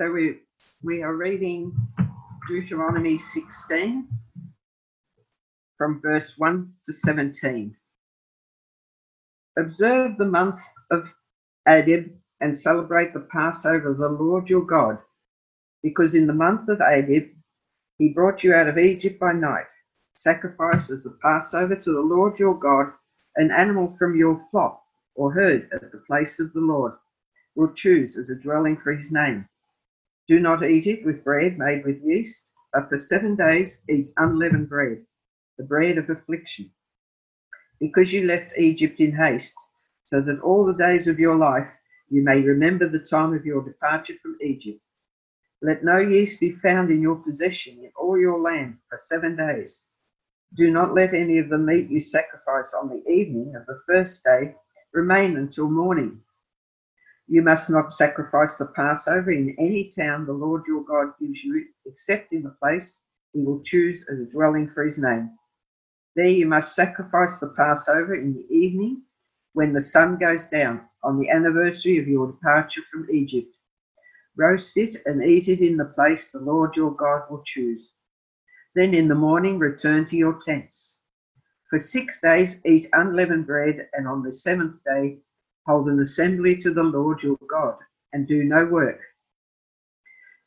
So we we are reading Deuteronomy 16 from verse 1 to 17. Observe the month of Abib and celebrate the Passover of the Lord your God, because in the month of Abib he brought you out of Egypt by night. Sacrifice as the Passover to the Lord your God an animal from your flock or herd at the place of the Lord will choose as a dwelling for his name. Do not eat it with bread made with yeast, but for seven days eat unleavened bread, the bread of affliction. Because you left Egypt in haste, so that all the days of your life you may remember the time of your departure from Egypt. Let no yeast be found in your possession in all your land for seven days. Do not let any of the meat you sacrifice on the evening of the first day remain until morning. You must not sacrifice the Passover in any town the Lord your God gives you, except in the place he will choose as a dwelling for his name. There you must sacrifice the Passover in the evening when the sun goes down on the anniversary of your departure from Egypt. Roast it and eat it in the place the Lord your God will choose. Then in the morning return to your tents. For six days eat unleavened bread, and on the seventh day hold an assembly to the Lord your God, and do no work.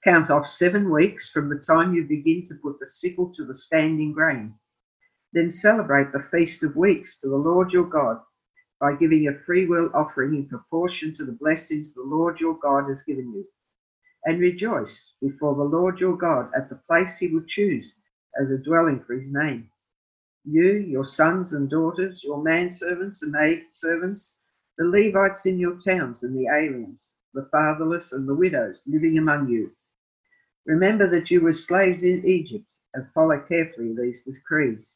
Count off seven weeks from the time you begin to put the sickle to the standing grain. Then celebrate the Feast of Weeks to the Lord your God by giving a freewill offering in proportion to the blessings the Lord your God has given you. And rejoice before the Lord your God at the place he will choose as a dwelling for his name. You, your sons and daughters, your manservants and maidservants, the Levites in your towns and the aliens, the fatherless and the widows living among you. Remember that you were slaves in Egypt and follow carefully these decrees.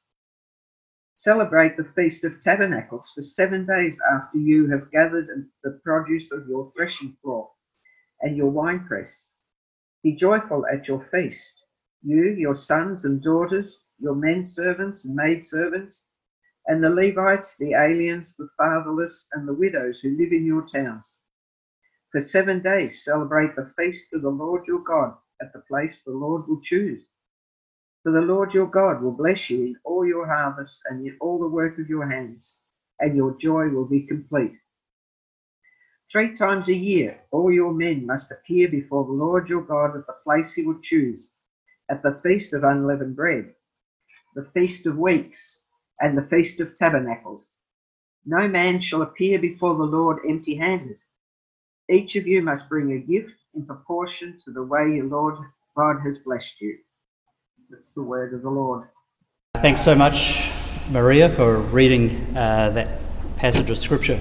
Celebrate the Feast of Tabernacles for seven days after you have gathered the produce of your threshing floor and your winepress. Be joyful at your feast, you, your sons and daughters, your men servants and maid servants, and the Levites, the aliens, the fatherless, and the widows who live in your towns. For seven days celebrate the feast of the Lord your God at the place the Lord will choose. For the Lord your God will bless you in all your harvest and in all the work of your hands, and your joy will be complete. Three times a year, all your men must appear before the Lord your God at the place he will choose, at the feast of unleavened bread, the feast of weeks, and the Feast of Tabernacles. No man shall appear before the Lord empty handed. Each of you must bring a gift in proportion to the way your Lord God has blessed you. That's the word of the Lord. Thanks so much, Maria, for reading uh, that passage of Scripture.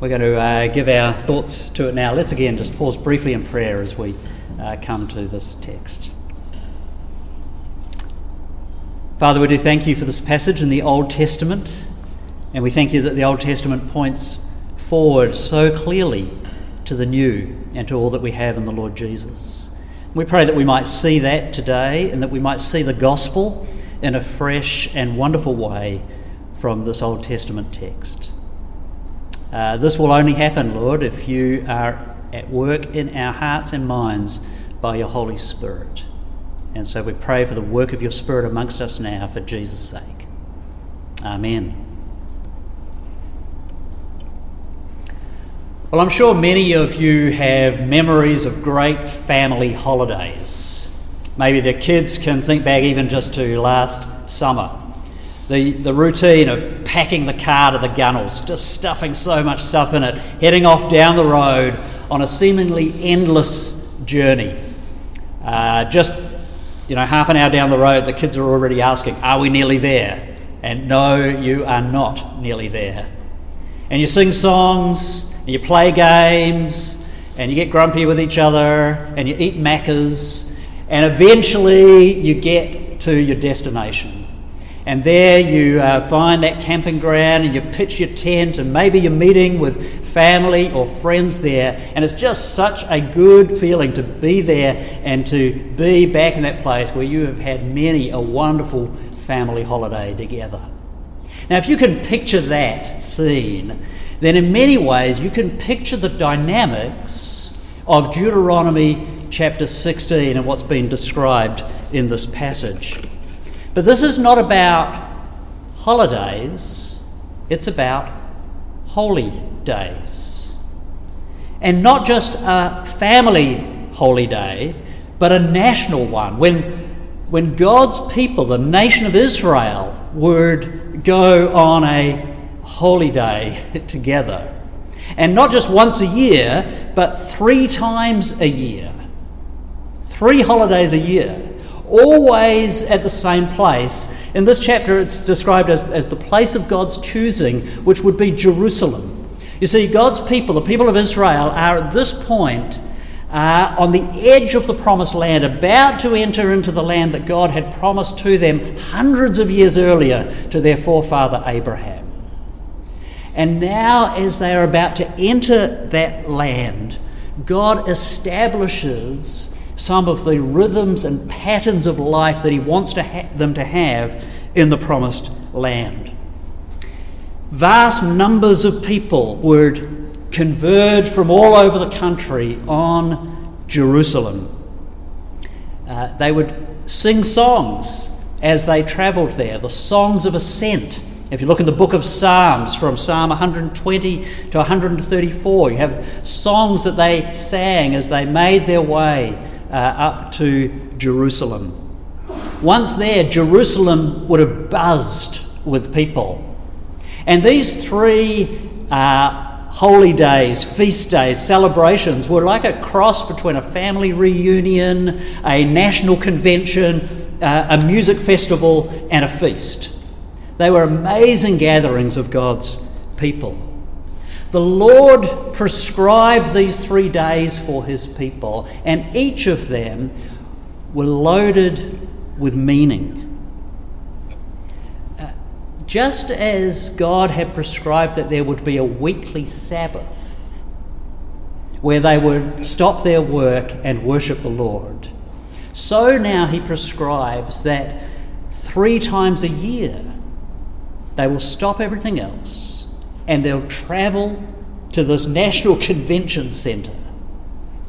We're going to uh, give our thoughts to it now. Let's again just pause briefly in prayer as we uh, come to this text. Father, we do thank you for this passage in the Old Testament, and we thank you that the Old Testament points forward so clearly to the new and to all that we have in the Lord Jesus. We pray that we might see that today and that we might see the gospel in a fresh and wonderful way from this Old Testament text. Uh, this will only happen, Lord, if you are at work in our hearts and minds by your Holy Spirit. And so we pray for the work of your Spirit amongst us now for Jesus' sake. Amen. Well, I'm sure many of you have memories of great family holidays. Maybe the kids can think back even just to last summer. The, the routine of packing the car to the gunnels, just stuffing so much stuff in it, heading off down the road on a seemingly endless journey. Uh, just you know, half an hour down the road, the kids are already asking, Are we nearly there? And no, you are not nearly there. And you sing songs, and you play games, and you get grumpy with each other, and you eat Maccas, and eventually you get to your destination. And there you uh, find that camping ground and you pitch your tent, and maybe you're meeting with family or friends there. And it's just such a good feeling to be there and to be back in that place where you have had many a wonderful family holiday together. Now, if you can picture that scene, then in many ways you can picture the dynamics of Deuteronomy chapter 16 and what's been described in this passage. But this is not about holidays, it's about holy days. And not just a family holy day, but a national one. When, when God's people, the nation of Israel, would go on a holy day together. And not just once a year, but three times a year. Three holidays a year. Always at the same place. In this chapter, it's described as, as the place of God's choosing, which would be Jerusalem. You see, God's people, the people of Israel, are at this point uh, on the edge of the promised land, about to enter into the land that God had promised to them hundreds of years earlier to their forefather Abraham. And now, as they are about to enter that land, God establishes some of the rhythms and patterns of life that He wants to ha- them to have in the promised land. Vast numbers of people would converge from all over the country on Jerusalem. Uh, they would sing songs as they travelled there, the songs of ascent if you look in the book of Psalms, from Psalm 120 to 134, you have songs that they sang as they made their way uh, up to Jerusalem. Once there, Jerusalem would have buzzed with people. And these three uh, holy days, feast days, celebrations were like a cross between a family reunion, a national convention, uh, a music festival, and a feast. They were amazing gatherings of God's people. The Lord prescribed these three days for his people, and each of them were loaded with meaning. Uh, just as God had prescribed that there would be a weekly Sabbath where they would stop their work and worship the Lord, so now he prescribes that three times a year they will stop everything else and they'll travel to this National Convention Centre.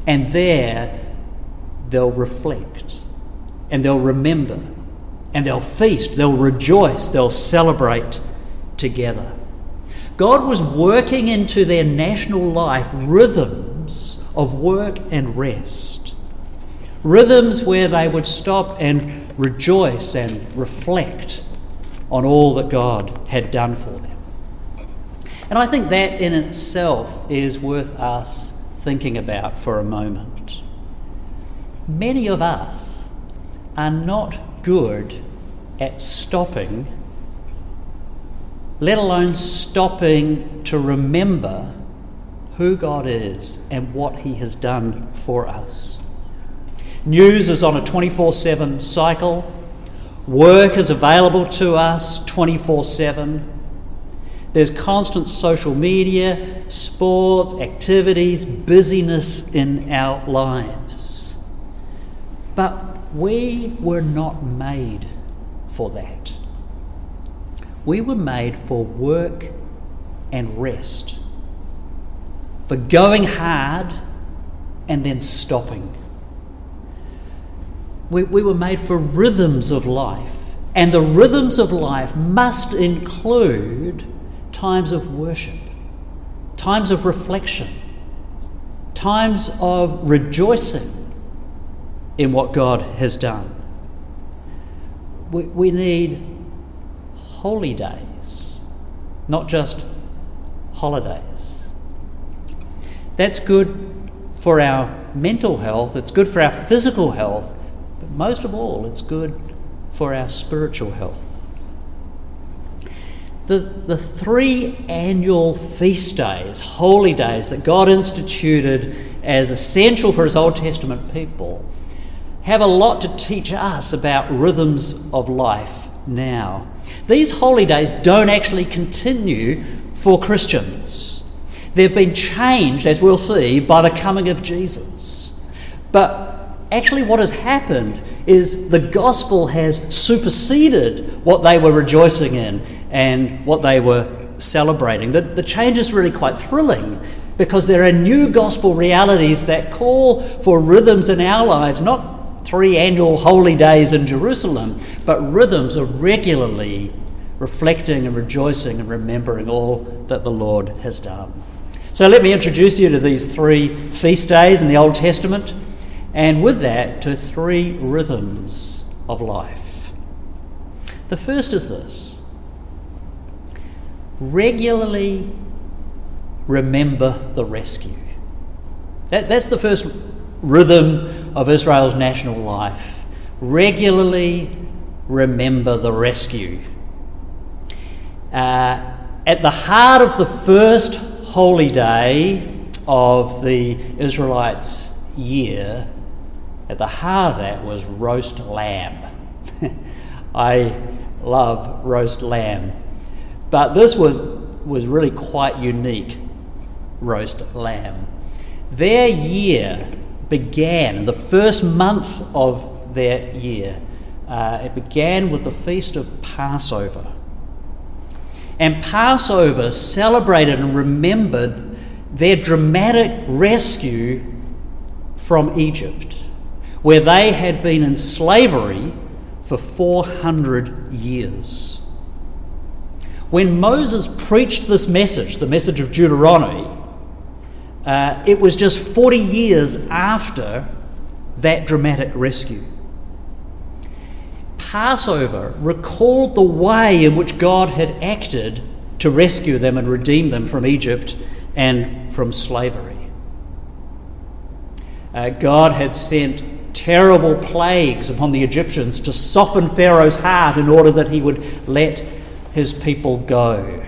And there they'll reflect and they'll remember and they'll feast, they'll rejoice, they'll celebrate together. God was working into their national life rhythms of work and rest. Rhythms where they would stop and rejoice and reflect on all that God had done for them. And I think that in itself is worth us thinking about for a moment. Many of us are not good at stopping, let alone stopping to remember who God is and what He has done for us. News is on a 24 7 cycle. Work is available to us 24 7. There's constant social media, sports, activities, busyness in our lives. But we were not made for that. We were made for work and rest, for going hard and then stopping we, we were made for rhythms of life. And the rhythms of life must include times of worship, times of reflection, times of rejoicing in what God has done. We, we need holy days, not just holidays. That's good for our mental health, it's good for our physical health, but most of all, it's good for our spiritual health. The, the three annual feast days, holy days that God instituted as essential for His Old Testament people, have a lot to teach us about rhythms of life now. These holy days don't actually continue for Christians. They've been changed, as we'll see, by the coming of Jesus. But actually, what has happened is the gospel has superseded what they were rejoicing in and what they were celebrating. The, the change is really quite thrilling because there are new gospel realities that call for rhythms in our lives, not three annual holy days in Jerusalem, but rhythms of regularly reflecting and rejoicing and remembering all that the Lord has done. So let me introduce you to these three feast days in the Old Testament, and with that, to three rhythms of life. The first is this regularly remember the rescue. That, that's the first rhythm of Israel's national life. Regularly remember the rescue. Uh, at the heart of the first holy day of the Israelites' year, at the heart of that was roast lamb. I love roast lamb. But this was, was really quite unique roast lamb. Their year began, the first month of their year, uh, it began with the feast of Passover. And Passover celebrated and remembered their dramatic rescue from Egypt, where they had been in slavery for 400 years. When Moses preached this message, the message of Deuteronomy, uh, it was just 40 years after that dramatic rescue. Passover recalled the way in which God had acted to rescue them and redeem them from Egypt and from slavery. Uh, God had sent terrible plagues upon the Egyptians to soften Pharaoh's heart in order that he would let his people go.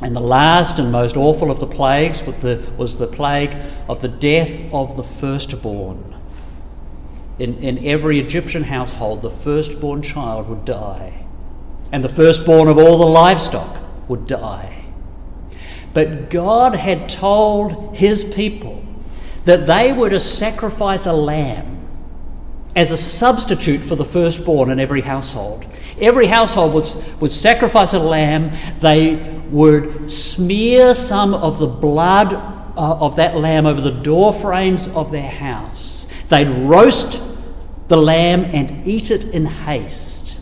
And the last and most awful of the plagues was the, was the plague of the death of the firstborn. In, in every Egyptian household, the firstborn child would die, and the firstborn of all the livestock would die. But God had told his people that they were to sacrifice a lamb as a substitute for the firstborn in every household. Every household would, would sacrifice a lamb. They would smear some of the blood uh, of that lamb over the door frames of their house. They'd roast the lamb and eat it in haste.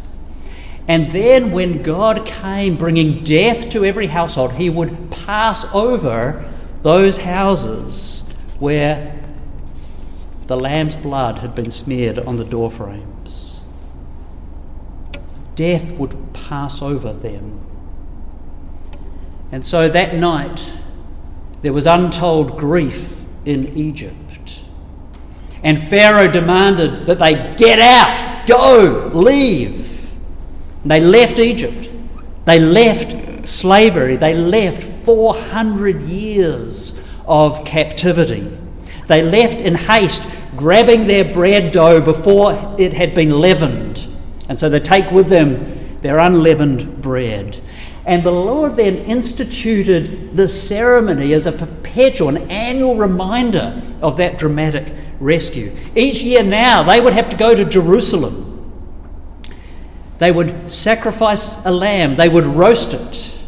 And then, when God came bringing death to every household, He would pass over those houses where the lamb's blood had been smeared on the door frames. Death would pass over them. And so that night, there was untold grief in Egypt. And Pharaoh demanded that they get out, go, leave. And they left Egypt. They left slavery. They left 400 years of captivity. They left in haste, grabbing their bread dough before it had been leavened. And so they take with them their unleavened bread. And the Lord then instituted the ceremony as a perpetual, an annual reminder of that dramatic rescue. Each year now, they would have to go to Jerusalem. They would sacrifice a lamb, they would roast it,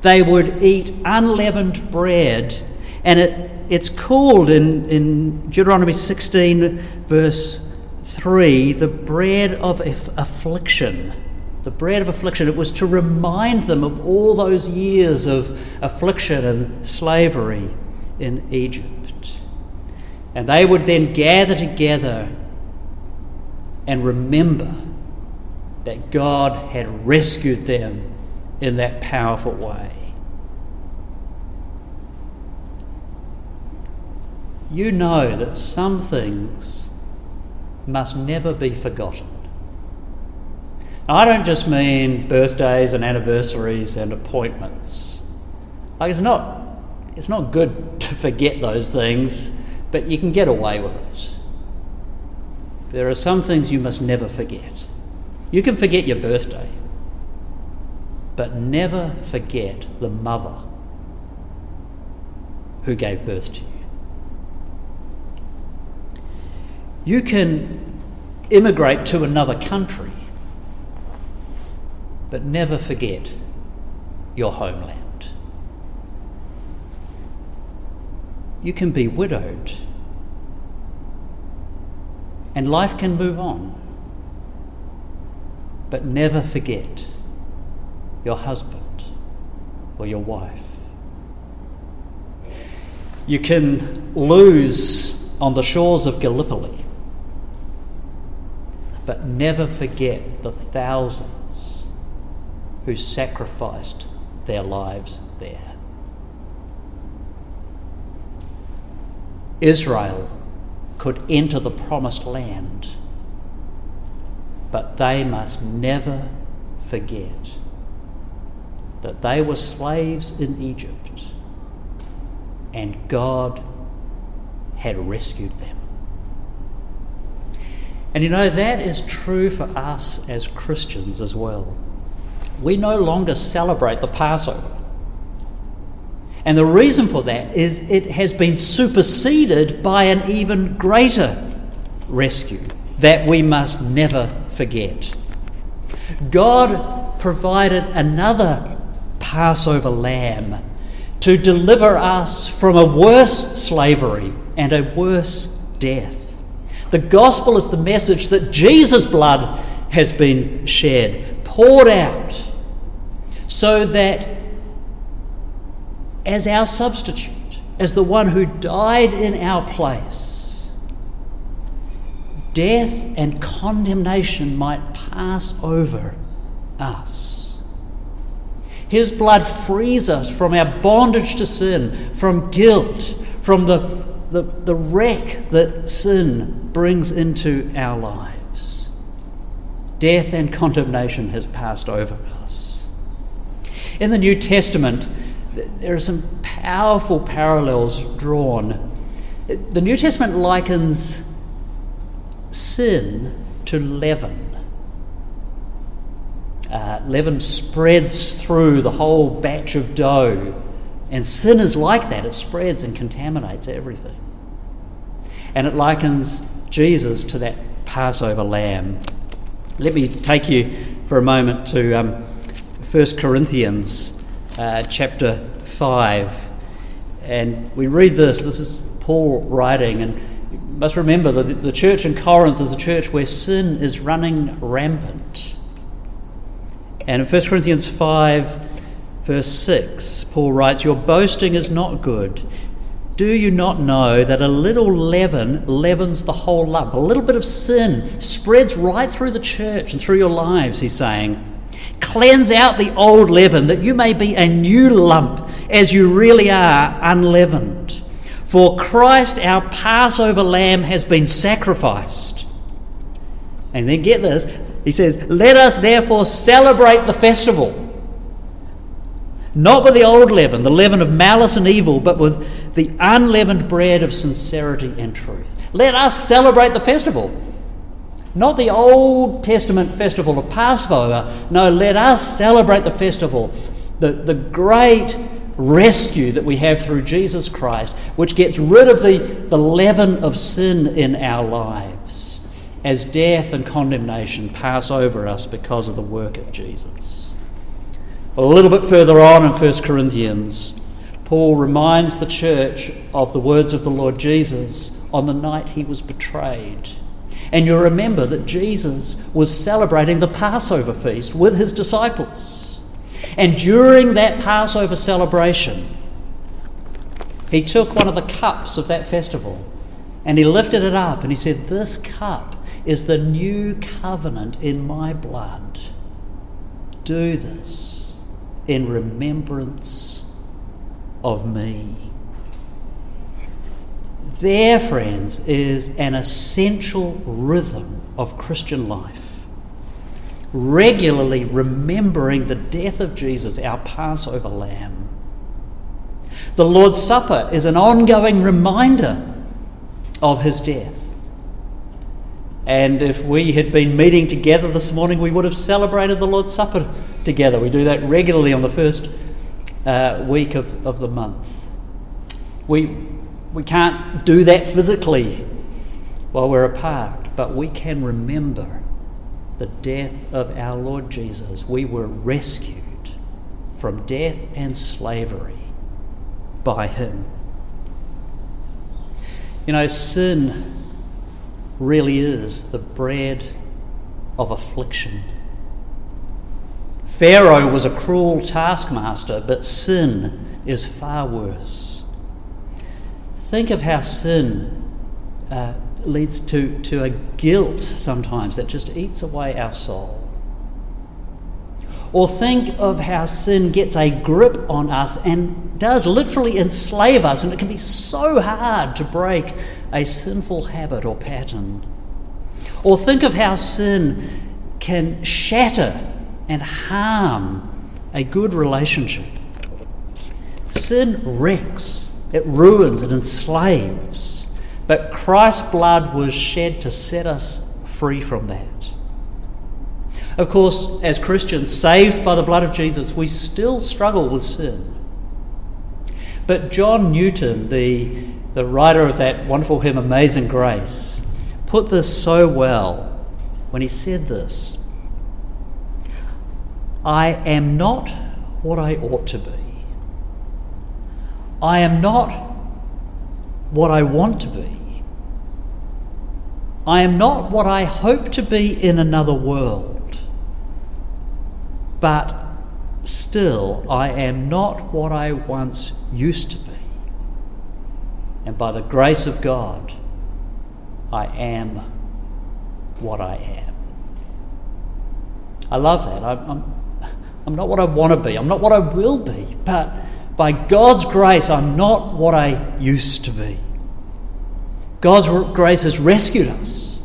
they would eat unleavened bread, and it, it's called in, in Deuteronomy 16, verse 3, the bread of affliction the bread of affliction. It was to remind them of all those years of affliction and slavery in Egypt. And they would then gather together and remember that God had rescued them in that powerful way. You know that some things must never be forgotten. I don't just mean birthdays and anniversaries and appointments. Like it's not it's not good to forget those things, but you can get away with it. There are some things you must never forget. You can forget your birthday, but never forget the mother who gave birth to you. You can immigrate to another country but never forget your homeland. you can be widowed. And life can move on. But never forget your husband or your wife. You can lose on the shores of Gallipoli, but never forget the thousands who sacrificed their lives there. Israel could enter the promised land, but they must never forget that they were slaves in Egypt and God had rescued them. And you know, that is true for us as Christians as well. We no longer celebrate the Passover. And the reason for that is it has been superseded by an even greater rescue that we must never forget. God provided another Passover lamb to deliver us from a worse slavery and a worse death. The gospel is the message that Jesus' blood has been shed, poured out, so that as our substitute, as the one who died in our place, death and condemnation might pass over us. His blood frees us from our bondage to sin, from guilt, from the, the, the wreck that sin brings into our lives. Death and condemnation has passed over us. In the New Testament, there are some powerful parallels drawn. The New Testament likens sin to leaven. Uh, leaven spreads through the whole batch of dough, and sin is like that. It spreads and contaminates everything. And it likens Jesus to that Passover lamb. Let me take you for a moment to um, 1 Corinthians uh, chapter 5. And we read this. This is Paul writing. And you must remember that the church in Corinth is a church where sin is running rampant. And in 1 Corinthians 5, verse 6, Paul writes, Your boasting is not good. Do you not know that a little leaven leavens the whole lump? A little bit of sin spreads right through the church and through your lives, he's saying. Cleanse out the old leaven, that you may be a new lump, as you really are, unleavened. For Christ, our Passover lamb, has been sacrificed. And then get this, he says, Let us therefore celebrate the festival. Not with the old leaven, the leaven of malice and evil, but with the unleavened bread of sincerity and truth. Let us celebrate the festival. Not the Old Testament festival of Passover. No, let us celebrate the festival, the, the great rescue that we have through Jesus Christ, which gets rid of the, the leaven of sin in our lives as death and condemnation pass over us because of the work of Jesus. A little bit further on in 1 Corinthians, Paul reminds the church of the words of the Lord Jesus on the night he was betrayed. And you'll remember that Jesus was celebrating the Passover feast with his disciples. And during that Passover celebration, he took one of the cups of that festival and he lifted it up and he said, This cup is the new covenant in my blood. Do this in remembrance of me. There, friends, is an essential rhythm of Christian life. Regularly remembering the death of Jesus, our Passover lamb. The Lord's Supper is an ongoing reminder of his death. And if we had been meeting together this morning, we would have celebrated the Lord's Supper together. We do that regularly on the first uh, week of, of the month. We we can't do that physically while we're apart, but we can remember the death of our Lord Jesus. We were rescued from death and slavery by Him. You know, sin really is the bread of affliction. Pharaoh was a cruel taskmaster, but sin is far worse. Think of how sin uh, leads to, to a guilt sometimes that just eats away our soul. Or think of how sin gets a grip on us and does literally enslave us, and it can be so hard to break a sinful habit or pattern. Or think of how sin can shatter and harm a good relationship. Sin wrecks, it ruins, it enslaves. But Christ's blood was shed to set us free from that. Of course, as Christians saved by the blood of Jesus, we still struggle with sin. But John Newton, the, the writer of that wonderful hymn, Amazing Grace, put this so well when he said this I am not what I ought to be. I am not what I want to be. I am not what I hope to be in another world but still I am not what I once used to be. And by the grace of God, I am what I am. I love that. I'm, I'm, I'm not what I want to be, I'm not what I will be, but by God's grace, I'm not what I used to be. God's grace has rescued us.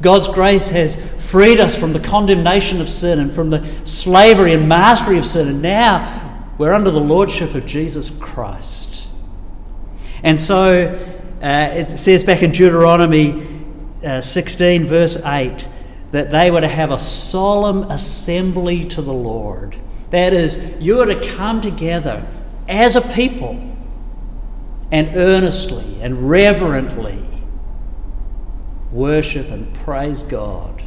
God's grace has freed us from the condemnation of sin and from the slavery and mastery of sin, and now we're under the lordship of Jesus Christ. And so uh, it says back in Deuteronomy uh, 16, verse 8, that they were to have a solemn assembly to the Lord. That is, you are to come together as a people and earnestly and reverently worship and praise God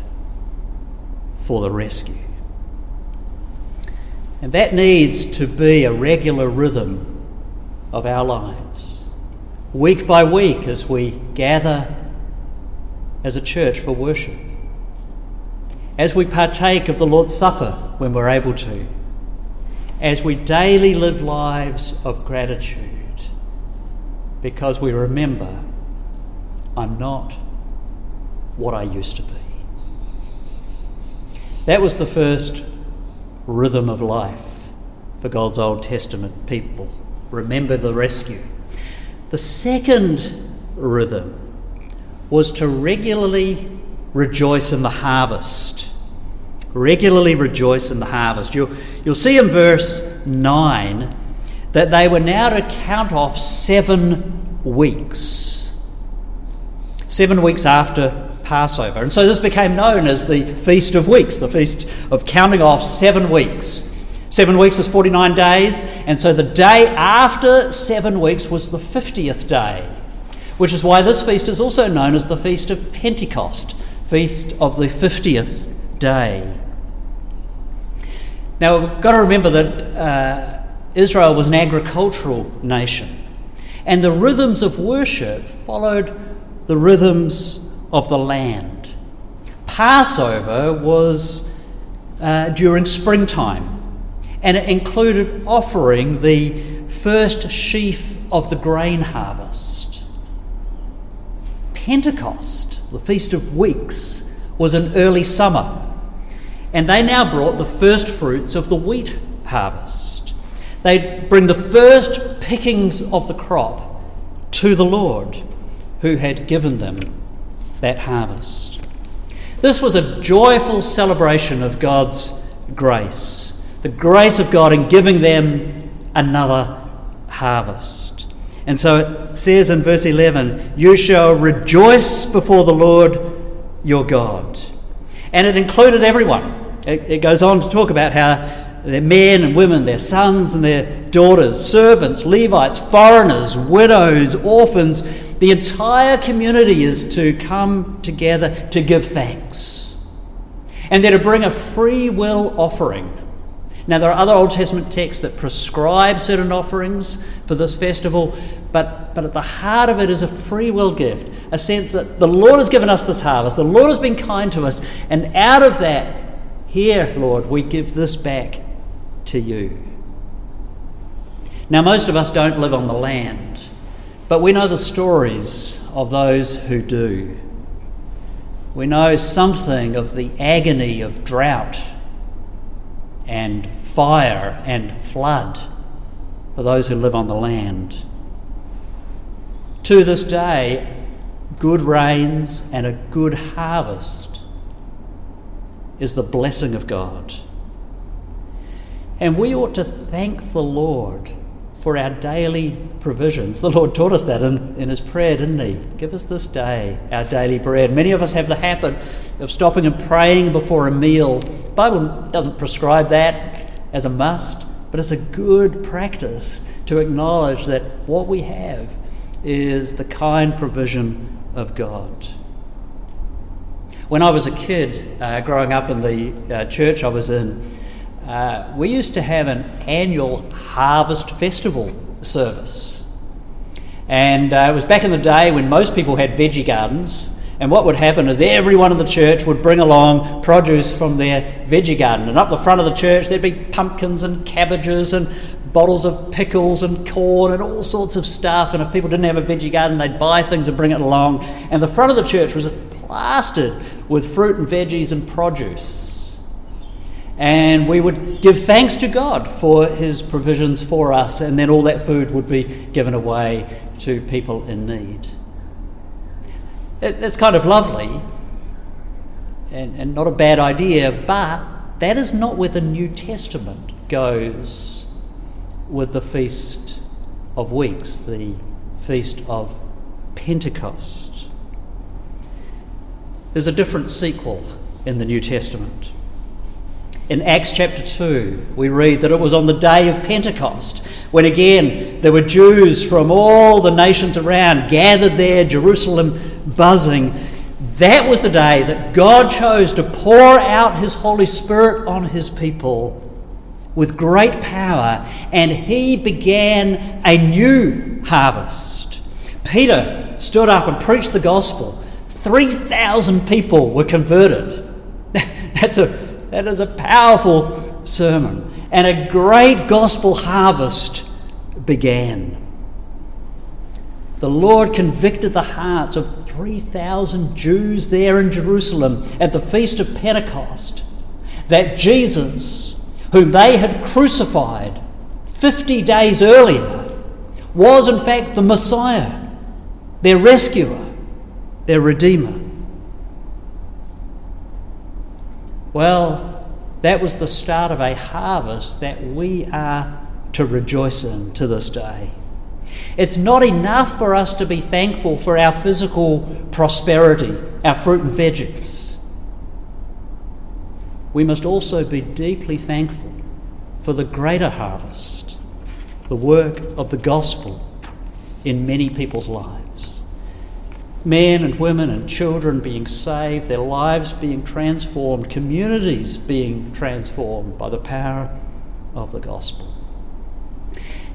for the rescue. And that needs to be a regular rhythm of our lives, week by week, as we gather as a church for worship, as we partake of the Lord's Supper when we're able to, as we daily live lives of gratitude, because we remember I'm not what I used to be. That was the first rhythm of life for God's Old Testament people. Remember the rescue. The second rhythm was to regularly rejoice in the harvest. Regularly rejoice in the harvest. You'll, you'll see in verse 9 that they were now to count off seven weeks. Seven weeks after Passover. And so this became known as the Feast of Weeks, the feast of counting off seven weeks. Seven weeks is 49 days, and so the day after seven weeks was the 50th day, which is why this feast is also known as the Feast of Pentecost, Feast of the 50th day. Now, we've got to remember that uh, Israel was an agricultural nation, and the rhythms of worship followed the rhythms of the land. Passover was uh, during springtime, and it included offering the first sheaf of the grain harvest. Pentecost, the Feast of Weeks, was in early summer, and they now brought the first fruits of the wheat harvest. They'd bring the first pickings of the crop to the Lord who had given them that harvest. This was a joyful celebration of God's grace, the grace of God in giving them another harvest. And so it says in verse 11, You shall rejoice before the Lord your God. And it included everyone. It, it goes on to talk about how their men and women, their sons and their daughters, servants, Levites, foreigners, widows, orphans, the entire community is to come together to give thanks. And they're to bring a free will offering. Now, there are other Old Testament texts that prescribe certain offerings for this festival, but, but at the heart of it is a free will gift, a sense that the Lord has given us this harvest, the Lord has been kind to us, and out of that, here, Lord, we give this back to you. Now, most of us don't live on the land, but we know the stories of those who do. We know something of the agony of drought and fire and flood for those who live on the land. To this day, good rains and a good harvest is the blessing of God. And we ought to thank the Lord for our daily provisions. The Lord taught us that in, in His prayer, didn't He? Give us this day our daily bread. Many of us have the habit of stopping and praying before a meal. The Bible doesn't prescribe that as a must, but it's a good practice to acknowledge that what we have is the kind provision of God. When I was a kid, uh, growing up in the uh, church I was in, uh, we used to have an annual harvest festival service. And uh, it was back in the day when most people had veggie gardens. And what would happen is everyone in the church would bring along produce from their veggie garden. And up the front of the church, there'd be pumpkins and cabbages and bottles of pickles and corn and all sorts of stuff. And if people didn't have a veggie garden, they'd buy things and bring it along. And the front of the church was plastered with fruit and veggies and produce. And we would give thanks to God for His provisions for us, and then all that food would be given away to people in need. It's kind of lovely and, and not a bad idea, but that is not where the New Testament goes with the Feast of Weeks, the Feast of Pentecost. There's a different sequel in the New Testament. In Acts chapter 2, we read that it was on the day of Pentecost when again there were Jews from all the nations around gathered there, Jerusalem buzzing. That was the day that God chose to pour out His Holy Spirit on His people with great power, and He began a new harvest. Peter stood up and preached the gospel. 3,000 people were converted. That's a that is a powerful sermon. And a great gospel harvest began. The Lord convicted the hearts of 3,000 Jews there in Jerusalem at the Feast of Pentecost that Jesus, whom they had crucified 50 days earlier, was in fact the Messiah, their rescuer, their Redeemer. Well, that was the start of a harvest that we are to rejoice in to this day. It's not enough for us to be thankful for our physical prosperity, our fruit and veggies. We must also be deeply thankful for the greater harvest, the work of the gospel in many people's lives men and women and children being saved, their lives being transformed, communities being transformed by the power of the gospel.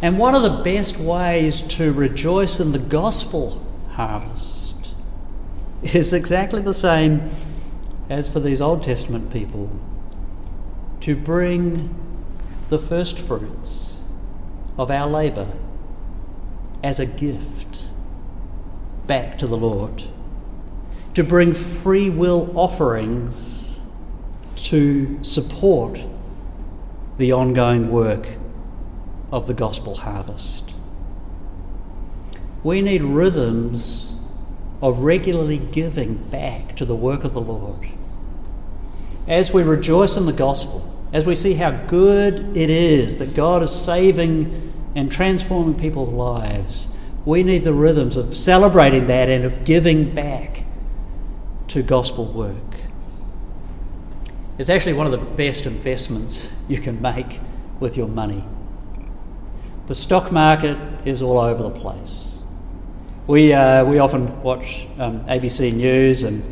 And one of the best ways to rejoice in the gospel harvest is exactly the same as for these Old Testament people to bring the first fruits of our labour as a gift back to the Lord, to bring free will offerings to support the ongoing work of the gospel harvest. We need rhythms of regularly giving back to the work of the Lord. As we rejoice in the gospel, as we see how good it is that God is saving and transforming people's lives, we need the rhythms of celebrating that and of giving back to gospel work. It's actually one of the best investments you can make with your money. The stock market is all over the place. We, uh, we often watch um, ABC News, and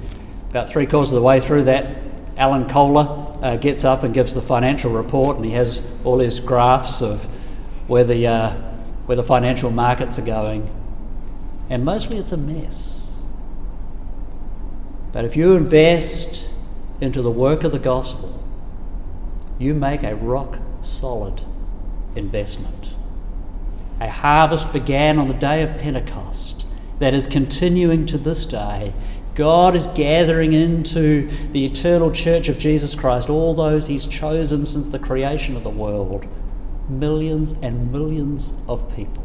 about three quarters of the way through that, Alan Kohler uh, gets up and gives the financial report, and he has all his graphs of where the uh, where the financial markets are going, and mostly it's a mess. But if you invest into the work of the gospel, you make a rock solid investment. A harvest began on the day of Pentecost that is continuing to this day. God is gathering into the eternal church of Jesus Christ all those He's chosen since the creation of the world millions and millions of people.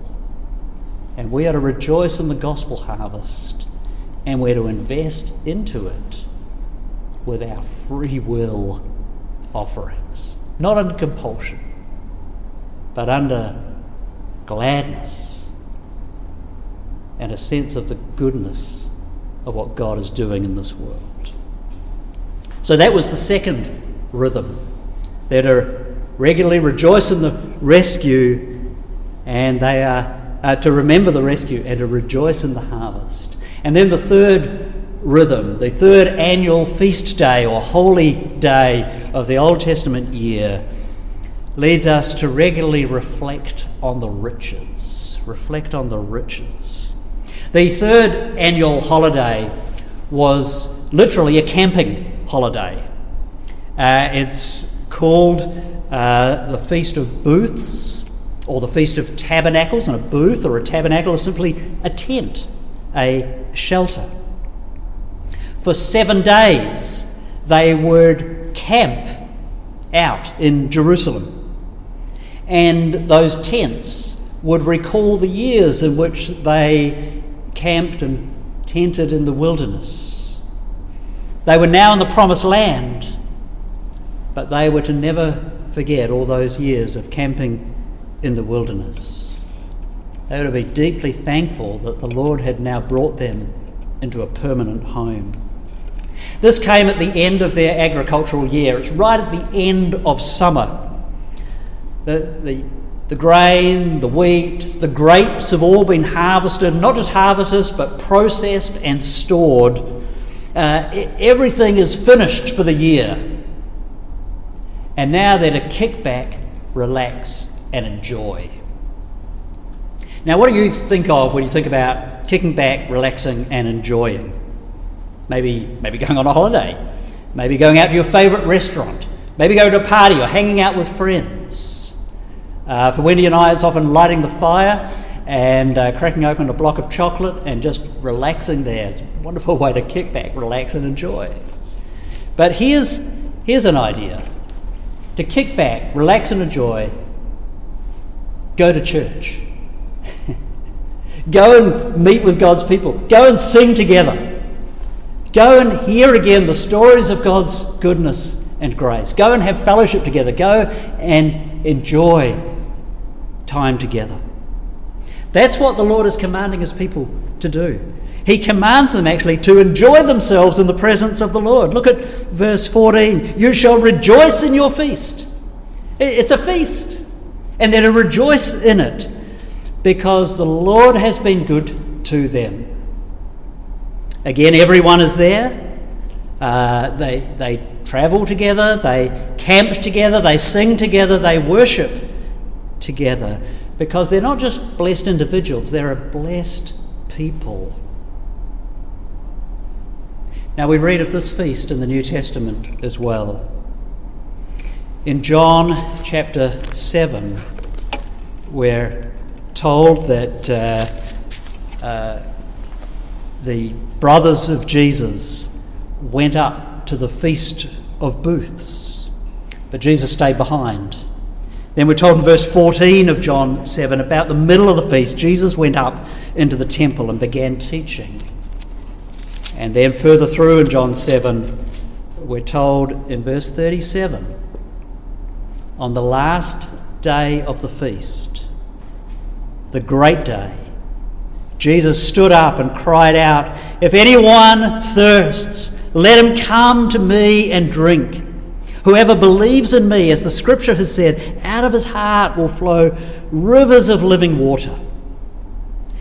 And we are to rejoice in the gospel harvest and we're to invest into it with our free will offerings, not under compulsion, but under gladness and a sense of the goodness of what God is doing in this world. So that was the second rhythm. They're to regularly rejoice in the rescue, and they are uh, to remember the rescue and to rejoice in the harvest. And then the third rhythm, the third annual feast day or holy day of the Old Testament year, leads us to regularly reflect on the riches. Reflect on the riches. The third annual holiday was literally a camping holiday. Uh, it's called uh, the Feast of Booths or the Feast of Tabernacles, and a booth or a tabernacle is simply a tent, a shelter. For seven days, they would camp out in Jerusalem. And those tents would recall the years in which they camped and tented in the wilderness. They were now in the promised land, but they were to never forget all those years of camping in the wilderness. They were to be deeply thankful that the Lord had now brought them into a permanent home. This came at the end of their agricultural year. It's right at the end of summer. The, the, the grain, the wheat, the grapes have all been harvested, not just harvested, but processed and stored. Uh, everything is finished for the year. And now they're to kick back, relax, and enjoy. Now, what do you think of when you think about kicking back, relaxing, and enjoying? Maybe, maybe going on a holiday, maybe going out to your favourite restaurant, maybe going to a party or hanging out with friends. Uh, for Wendy and I, it's often lighting the fire and uh, cracking open a block of chocolate and just relaxing there. It's a wonderful way to kick back, relax, and enjoy. But here's, here's an idea to kick back, relax, and enjoy. Go to church. Go and meet with God's people. Go and sing together. Go and hear again the stories of God's goodness and grace. Go and have fellowship together. Go and enjoy time together. That's what the Lord is commanding his people to do. He commands them actually to enjoy themselves in the presence of the Lord. Look at verse 14. You shall rejoice in your feast. It's a feast. And they're to rejoice in it because the Lord has been good to them. Again, everyone is there. Uh, they, they travel together, they camp together, they sing together, they worship together because they're not just blessed individuals, they're a blessed people. Now, we read of this feast in the New Testament as well. In John chapter 7, we're told that uh, uh, the brothers of Jesus went up to the feast of booths, but Jesus stayed behind. Then we're told in verse 14 of John 7 about the middle of the feast, Jesus went up into the temple and began teaching. And then further through in John 7, we're told in verse 37 on the last day of the feast, the great day, Jesus stood up and cried out, If anyone thirsts, let him come to me and drink. Whoever believes in me, as the scripture has said, out of his heart will flow rivers of living water.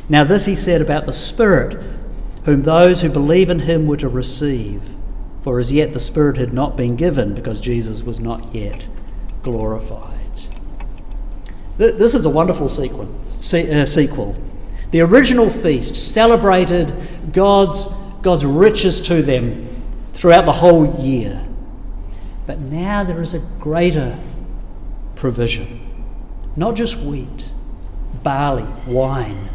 Now, this he said about the Spirit, whom those who believe in him were to receive. For as yet the Spirit had not been given because Jesus was not yet glorified. This is a wonderful sequence, uh, sequel. The original feast celebrated God's, God's riches to them throughout the whole year. But now there is a greater provision. Not just wheat, barley, wine,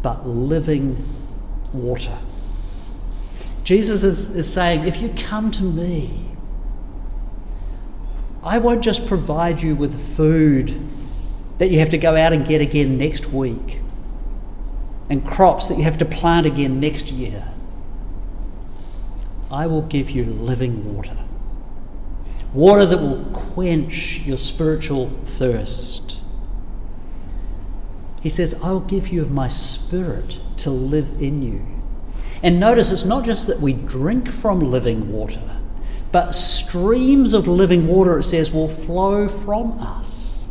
but living water. Jesus is, is saying, if you come to me, I won't just provide you with food that you have to go out and get again next week and crops that you have to plant again next year. I will give you living water. Water that will quench your spiritual thirst. He says, I will give you of my spirit to live in you. And notice it's not just that we drink from living water, but streams of living water, it says, will flow from us.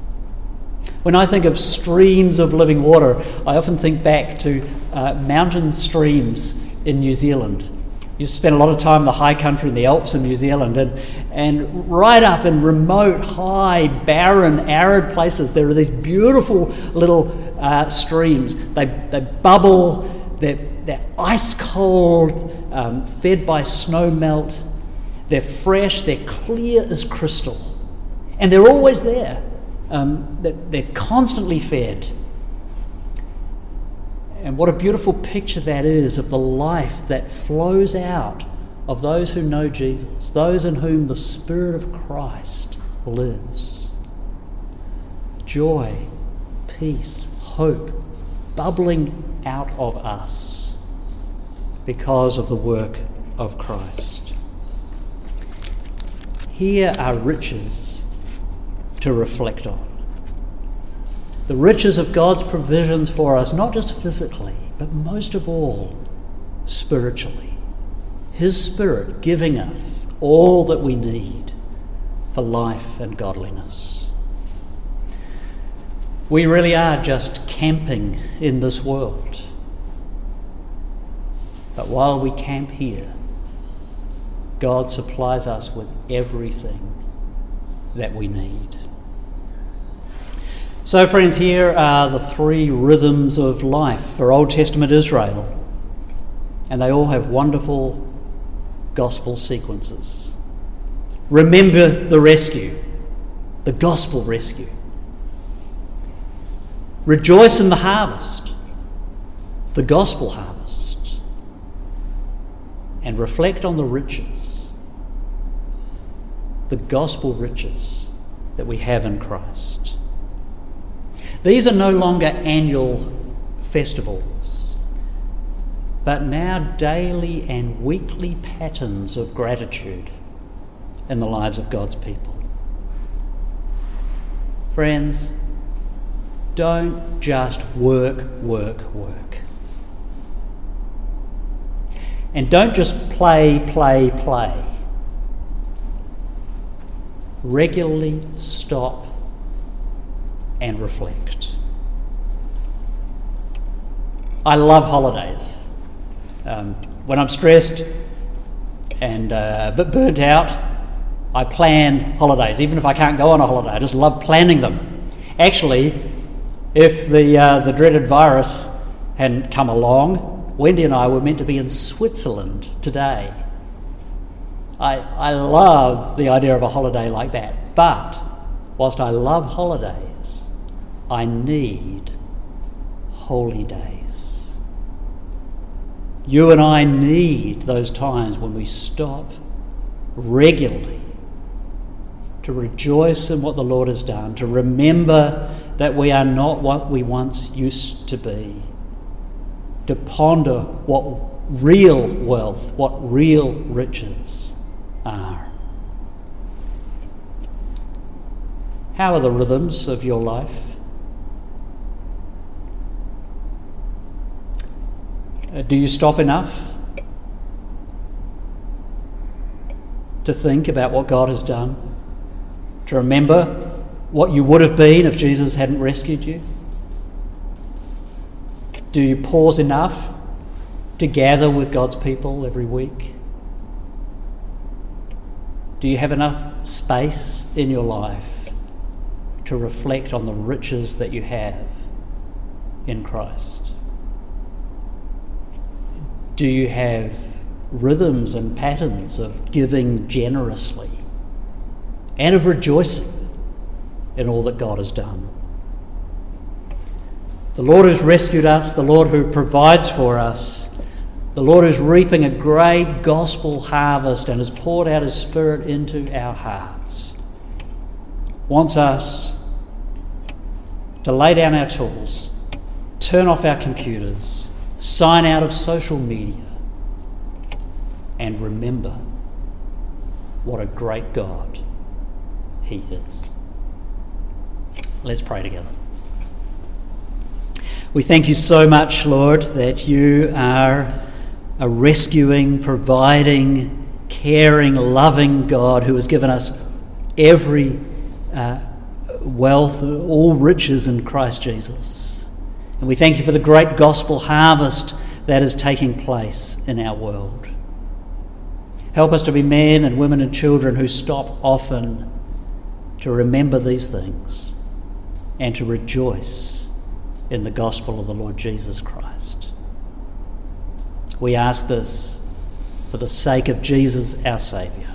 When I think of streams of living water, I often think back to uh, mountain streams in New Zealand. You spend a lot of time in the high country in the Alps in New Zealand, and, and right up in remote, high, barren, arid places, there are these beautiful little uh, streams. They, they bubble, they're, they're ice cold, um, fed by snow melt. They're fresh, they're clear as crystal, and they're always there. Um, they're constantly fed. And what a beautiful picture that is of the life that flows out of those who know Jesus, those in whom the Spirit of Christ lives. Joy, peace, hope bubbling out of us because of the work of Christ. Here are riches to reflect on the riches of God's provisions for us, not just physically, but most of all, spiritually. His Spirit giving us all that we need for life and godliness. We really are just camping in this world. But while we camp here, God supplies us with everything that we need. So, friends, here are the three rhythms of life for Old Testament Israel, and they all have wonderful gospel sequences. Remember the rescue, the gospel rescue. Rejoice in the harvest, the gospel harvest. And reflect on the riches, the gospel riches that we have in Christ. These are no longer annual festivals, but now daily and weekly patterns of gratitude in the lives of God's people. Friends, don't just work, work, work. And don't just play, play, play. Regularly stop and reflect. I love holidays. Um, when I'm stressed and uh, a bit burnt out, I plan holidays, even if I can't go on a holiday. I just love planning them. Actually, if the, uh, the dreaded virus hadn't come along, Wendy and I were meant to be in Switzerland today. I, I love the idea of a holiday like that, but whilst I love holidays, I need holy days. You and I need those times when we stop regularly to rejoice in what the Lord has done, to remember that we are not what we once used to be, to ponder what real wealth, what real riches are. How are the rhythms of your life? Uh, do you stop enough to think about what God has done? To remember what you would have been if Jesus hadn't rescued you? Do you pause enough to gather with God's people every week? Do you have enough space in your life to reflect on the riches that you have in Christ? Do you have rhythms and patterns of giving generously and of rejoicing in all that God has done? The Lord who's rescued us, the Lord who provides for us, the Lord who's reaping a great gospel harvest and has poured out his Spirit into our hearts, wants us to lay down our tools, turn off our computers, sign out of social media, and remember what a great God He is. Let's pray together. We thank you so much, Lord, that you are a rescuing, providing, caring, loving God who has given us every uh, wealth, all riches in Christ Jesus. And we thank you for the great gospel harvest that is taking place in our world. Help us to be men and women and children who stop often to remember these things and to rejoice in the gospel of the Lord Jesus Christ. We ask this for the sake of Jesus, our Saviour.